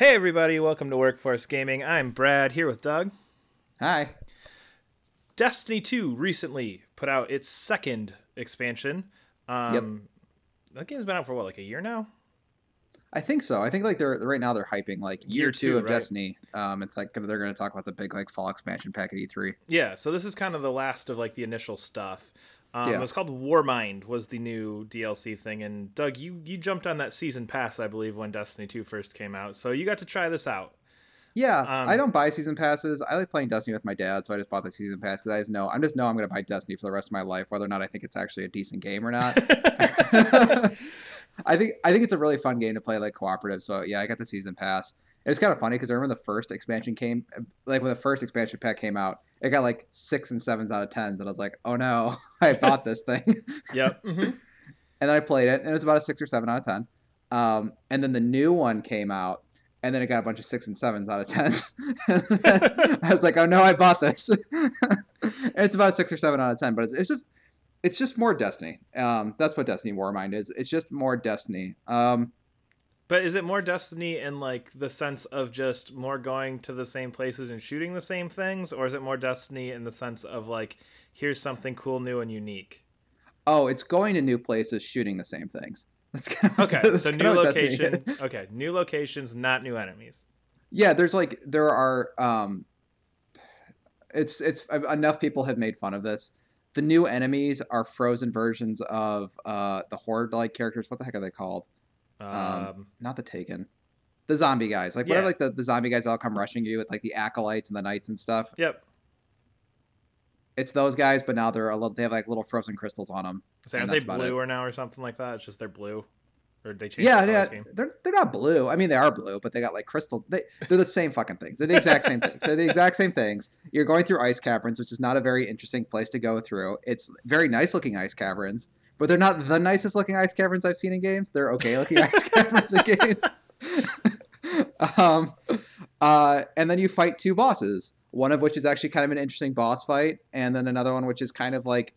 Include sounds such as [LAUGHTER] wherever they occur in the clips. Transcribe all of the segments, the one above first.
Hey, everybody, welcome to Workforce Gaming. I'm Brad here with Doug. Hi. Destiny 2 recently put out its second expansion. Um, Yep. That game's been out for what, like a year now? I think so. I think like they're right now they're hyping like year, Year two, two, of right? Destiny. Um, it's like they're going to talk about the big like fall expansion pack at E E3. Yeah, so this is kind of the last of like the initial stuff. Um, Yeah. It was called Warmind was the new DLC thing, and Doug, you you jumped on that season pass, I believe, when Destiny 2 first came out, so you got to try this out. Yeah, Um, I don't buy season passes. I like playing Destiny with my dad, so I just bought the season pass because I just know I'm just know I'm going to buy Destiny for the rest of my life, whether or not I think it's actually a decent game or not. [LAUGHS] [LAUGHS] I think I think it's a really fun game to play like cooperative. So yeah, I got the season pass. It's kind of funny because I remember the first expansion came, like when the first expansion pack came out, it got like six and sevens out of tens, and I was like, oh no, [LAUGHS] I bought this thing. [LAUGHS] yep. hmm and then I played it, and it was about a six or seven out of ten. Um, and then the new one came out, and then it got a bunch of six and sevens out of tens. [LAUGHS] I was like, oh no, I bought this. it's about a six or seven out of ten, but it's, it's just it's just more Destiny. Um, that's what Destiny Warmind is. It's just more Destiny. Um, But is it more Destiny in like the sense of just more going to the same places and shooting the same things, or is it more Destiny in the sense of like here's something cool, new, and unique? oh, it's going to new places, shooting the same things. [LAUGHS] That's kind of Okay, that's so new of what Destiny location. [LAUGHS] Okay, new locations, not new enemies. Yeah, there's like there are um it's it's enough people have made fun of this. The new enemies are frozen versions of uh the horde like characters. What the heck are they called? Um, Um, Not the Taken. The zombie guys. Like whatever Yeah. like the, the zombie guys all come rushing you with like the acolytes and the knights and stuff. yep. It's those guys, but now they're a little they have like little frozen crystals on them. So aren't they blue or now or something like that? It's just they're blue, or they changed Yeah, the yeah. scheme? They're they're not blue. I mean, they are blue, but they got like crystals. They they're the same fucking things. They're the exact same things. They're the exact same things. You're going through ice caverns, which is not a very interesting place to go through. It's very nice looking ice caverns, but they're not the nicest looking ice caverns I've seen in games. They're okay looking ice [LAUGHS] caverns in games. [LAUGHS] um, uh, and then you fight two bosses. One of which is actually kind of an interesting boss fight, and then another one which is kind of like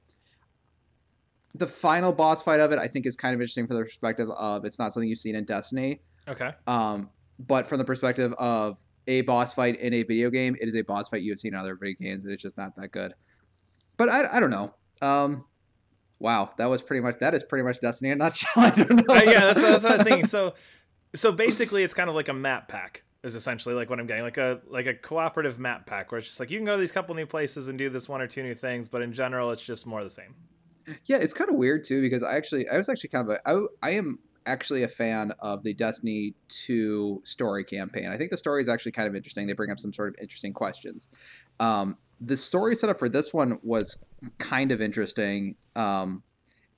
the final boss fight of it. I think is kind of interesting from the perspective of it's not something you've seen in Destiny, Okay. um, but from the perspective of a boss fight in a video game, it is a boss fight you have seen in other video games, and it's just not that good. But I, I don't know. Um, wow, that was pretty much that is pretty much Destiny in a nutshell. [LAUGHS] I don't know. Uh, yeah, that's, that's what I was thinking. So, so basically, it's kind of like a map pack. Is essentially like what I'm getting, like a like a cooperative map pack, where it's just like you can go to these couple new places and do this one or two new things, but in general, it's just more the same. Yeah, it's kind of weird too because I actually I was actually kind of a I, I am actually a fan of the Destiny 2 story campaign. I think the story is actually kind of interesting. They bring up some sort of interesting questions. Um, the story setup for this one was kind of interesting um,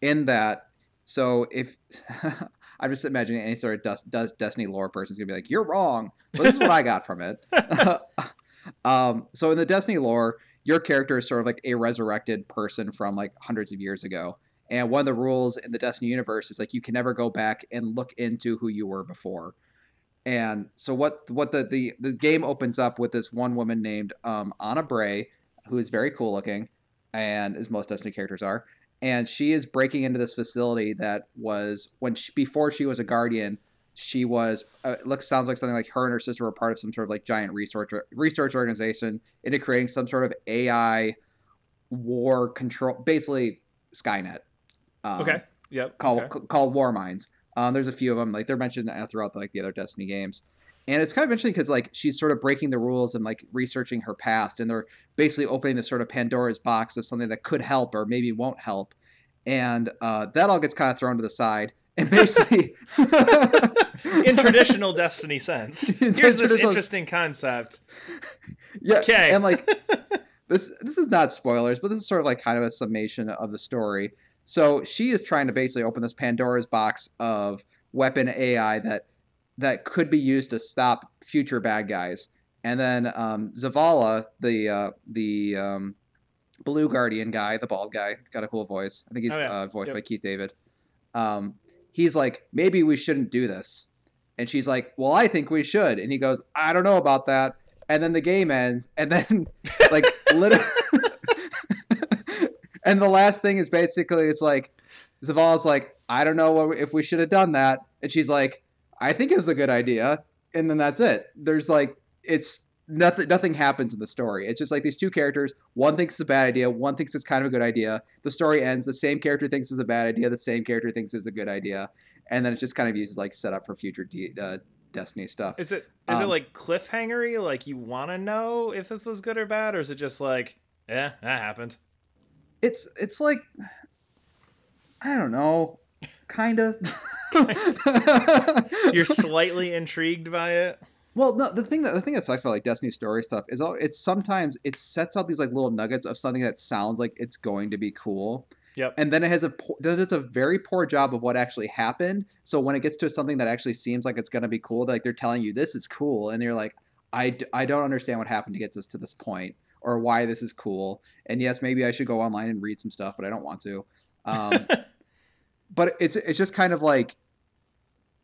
in that. So if [LAUGHS] I'm just imagining any sort of does, does Destiny lore person is gonna be like, "You're wrong," but this is what I got from it. [LAUGHS] um, so in the Destiny lore, your character is sort of like a resurrected person from like hundreds of years ago. And one of the rules in the Destiny universe is like you can never go back and look into who you were before. And so what what the the, the game opens up with this one woman named um, Ana Bray, who is very cool looking, and as most Destiny characters are. And she is breaking into this facility that was when she, before she was a guardian, she was uh, it looks sounds like something like her and her sister were part of some sort of like giant research research organization into creating some sort of AI war control, basically Skynet. Um, Okay. Yep. Called okay. c- called War Minds. Um, there's a few of them like they're mentioned uh, throughout like the other Destiny games. And it's kind of interesting because like she's sort of breaking the rules and like researching her past, and they're basically opening this sort of Pandora's box of something that could help or maybe won't help, and uh, that all gets kind of thrown to the side. [LAUGHS] And basically, [LAUGHS] in traditional [LAUGHS] Destiny sense, here's this interesting concept. yeah, Okay. and like this this is not spoilers, but this is sort of like kind of a summation of the story. So she is trying to basically open this Pandora's box of weapon AI that that could be used to stop future bad guys. And then um, Zavala, the uh, the um, blue guardian guy, the bald guy, got a cool voice. I think he's Oh, yeah. uh, voiced Yep. by Keith David. Um, he's like, maybe we shouldn't do this. And she's like, well, I think we should. And he goes, I don't know about that. And then the game ends. And then, like, [LAUGHS] literally. And the last thing is basically, it's like, Zavala's like, I don't know if we should have done that. And she's like, I think it was a good idea. and then that's it. There's like it's nothing nothing happens in the story. It's just like these two characters. One thinks it's a bad idea. One thinks it's kind of a good idea. The story ends. The same character thinks it's a bad idea. The same character thinks it's a good idea, and then it's just kind of used as like set up for future D, uh, Destiny stuff. Is it is Um, it like cliffhangery? Like you want to know if this was good or bad, or is it just like, yeah, that happened? It's it's like I don't know, kind of. [LAUGHS] You're slightly [LAUGHS] intrigued by it. Well, no, the thing that the thing that sucks about like Destiny story stuff is all it's sometimes it sets out these like little nuggets of something that sounds like it's going to be cool, Yep. and then it has a then it's a very poor job of what actually happened. So when it gets to something that actually seems like it's going to be cool, like they're telling you this is cool, and you're like, I, d- I don't understand what happened to get us to this point or why this is cool. And yes, maybe I should go online and read some stuff, but I don't want to. Um, [LAUGHS] but it's it's just kind of like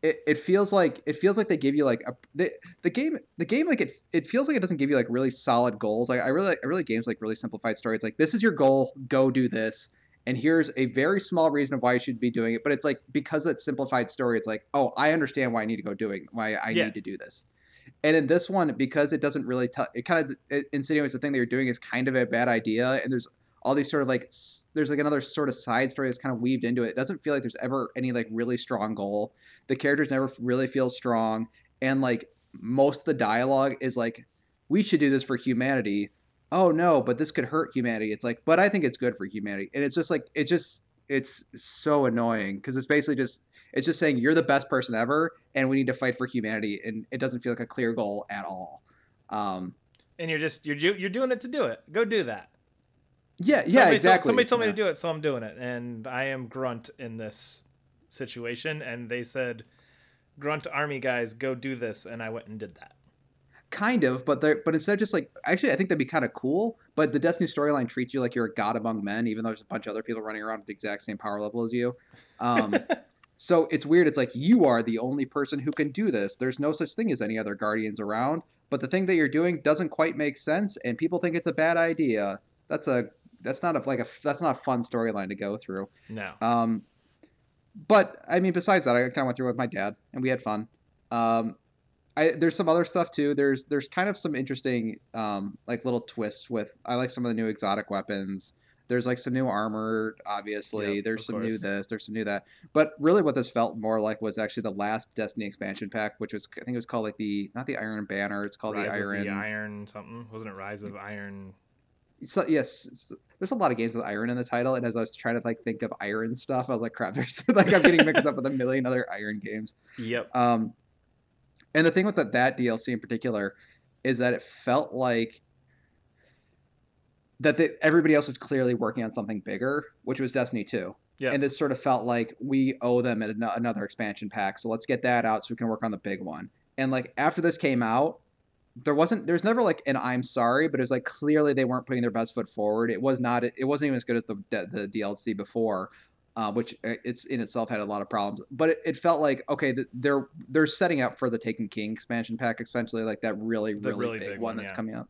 it, it feels like it feels like they give you like a the, the game the game like it it feels like it doesn't give you like really solid goals like i really i really games like really simplified stories like this is your goal go do this and here's a very small reason of why you should be doing it but it's like because it's simplified story it's like oh i understand why i need to go doing why i Yeah. need to do this and in this one because it doesn't really tell it kind of insinuates the thing that you're doing is kind of a bad idea and there's all these sort of like there's like another sort of side story that's kind of weaved into it. It doesn't feel like there's ever any like really strong goal. The characters never really feel strong, and like most of the dialogue is like, "We should do this for humanity." Oh no, but this could hurt humanity. It's like, but I think it's good for humanity, and it's just like it's just it's so annoying because it's basically just it's just saying you're the best person ever, and we need to fight for humanity, and it doesn't feel like a clear goal at all. Um, And you're just you're you're doing it to do it. Go do that. yeah, yeah, Somebody exactly. Told, somebody told me Yeah. to do it, so I'm doing it. And I am Grunt in this situation. And they said, Grunt Army guys, go do this. And I went and did that. kind of but they're but instead of just like actually i think that'd be kind of cool but the destiny storyline treats you like you're a god among men even though there's a bunch of other people running around with the exact same power level as you um [LAUGHS] so it's weird it's like you are the only person who can do this there's no such thing as any other guardians around but the thing that you're doing doesn't quite make sense and people think it's a bad idea that's a that's not a like a that's not a fun storyline to go through No. um, but I mean, besides that, I kind of went through with my dad, and we had fun. Um, I, there's some other stuff too. There's there's kind of some interesting um, like little twists with. I like some of the new exotic weapons. There's like some new armor, obviously. There's some new this. There's some new that. But really, what this felt more like was actually the last Destiny expansion pack, which was I think it was called like the not the Iron Banner. It's called Rise the Iron. the Iron something. Wasn't it Rise of Iron? So, yes, there's a lot of games with iron in the title, and as I was trying to like think of iron stuff, I was like, crap, [LAUGHS] there's like I'm getting mixed up with a million other iron games. Yep. Um, and the thing with that, that DLC in particular is that it felt like that the, everybody else was clearly working on something bigger, which was Destiny 2. Yeah. And this sort of felt like we owe them an, another expansion pack, so let's get that out so we can work on the big one. And like after this came out, there wasn't there's never like an I'm sorry, but it was like clearly they weren't putting their best foot forward. It was not it wasn't even as good as the the DLC before uh, which uh, it's in itself had a lot of problems. But it, it felt like okay, they're they're setting up for the Taken King expansion pack, especially like that really really, really big, big one one, that's yeah. coming up.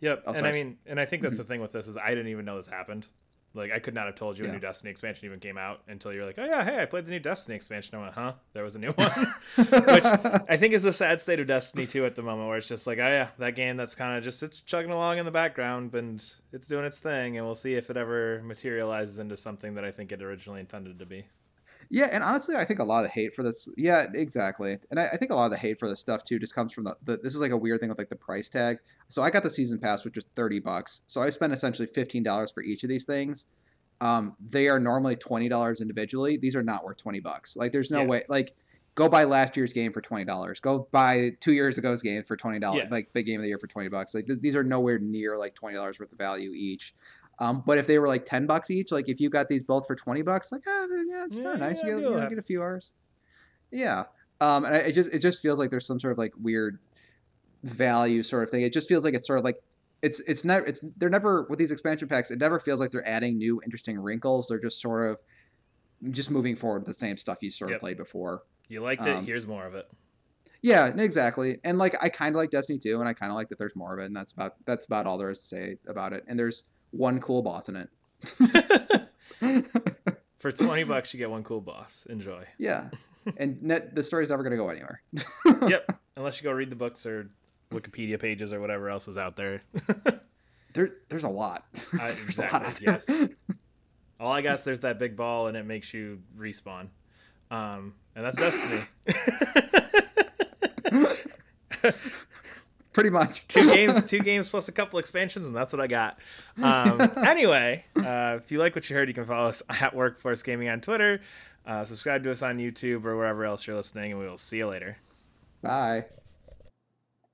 Yep. Oh, and I mean, and I think that's the mm-hmm. thing with this is I didn't even know this happened. Like I could not have told you a new Destiny expansion even came out until you're like, oh yeah, hey, I played the new Destiny expansion. I went, huh? There was a new one. [LAUGHS] Which I think is the sad state of Destiny 2 at the moment, where it's just like, oh yeah, that game that's kind of just it's chugging along in the background and it's doing its thing, and we'll see if it ever materializes into something that I think it originally intended to be. Yeah, and honestly, I think a lot of the hate for this. Yeah, exactly. And I, I think a lot of the hate for this stuff too just comes from the, the. This is like a weird thing with like the price tag. So I got the season pass, which is thirty bucks. So I spent essentially fifteen dollars for each of these things. Um, they are normally twenty dollars individually. These are not worth twenty bucks. Like, there's no Yeah. way. Like, go buy last year's game for twenty dollars. Go buy two years ago's game for twenty dollars. Yeah. Like big game of the year for twenty bucks. Like th- these are nowhere near like twenty dollars worth of value each. Um, but if they were like ten bucks each, like if you got these both for twenty bucks, like ah, yeah, it's Yeah, kind of nice. yeah, you, get, you know, get a few hours. Yeah. Um, and I, it just it just feels like there's some sort of like weird value sort of thing. It just feels like it's sort of like it's it's never it's they're never with these expansion packs. It never feels like they're adding new interesting wrinkles. They're just sort of just moving forward with the same stuff you sort of played before. You liked it. Um, Here's more of it. Yeah, exactly. And like I kind of like Destiny 2 and I kind of like that there's more of it and that's about that's about all there is to say about it. And there's one cool boss in it. [LAUGHS] For 20 bucks, you get one cool boss. Enjoy. yeah. And [LAUGHS] net, the story's never going to go anywhere. [LAUGHS] Yep. unless you go read the books or Wikipedia pages or whatever else is out there. there, there's a lot. Uh, exactly. A lot there. Yes. All I got is there's that big ball and it makes you respawn, um, and that's Destiny. Pretty much. [LAUGHS] two games, [LAUGHS] two games plus a couple expansions, and that's what I got. Um, [LAUGHS] anyway, uh, if you like what you heard, you can follow us at Workforce Gaming on Twitter. Uh, subscribe to us on YouTube or wherever else you're listening, and we will see you later. Bye.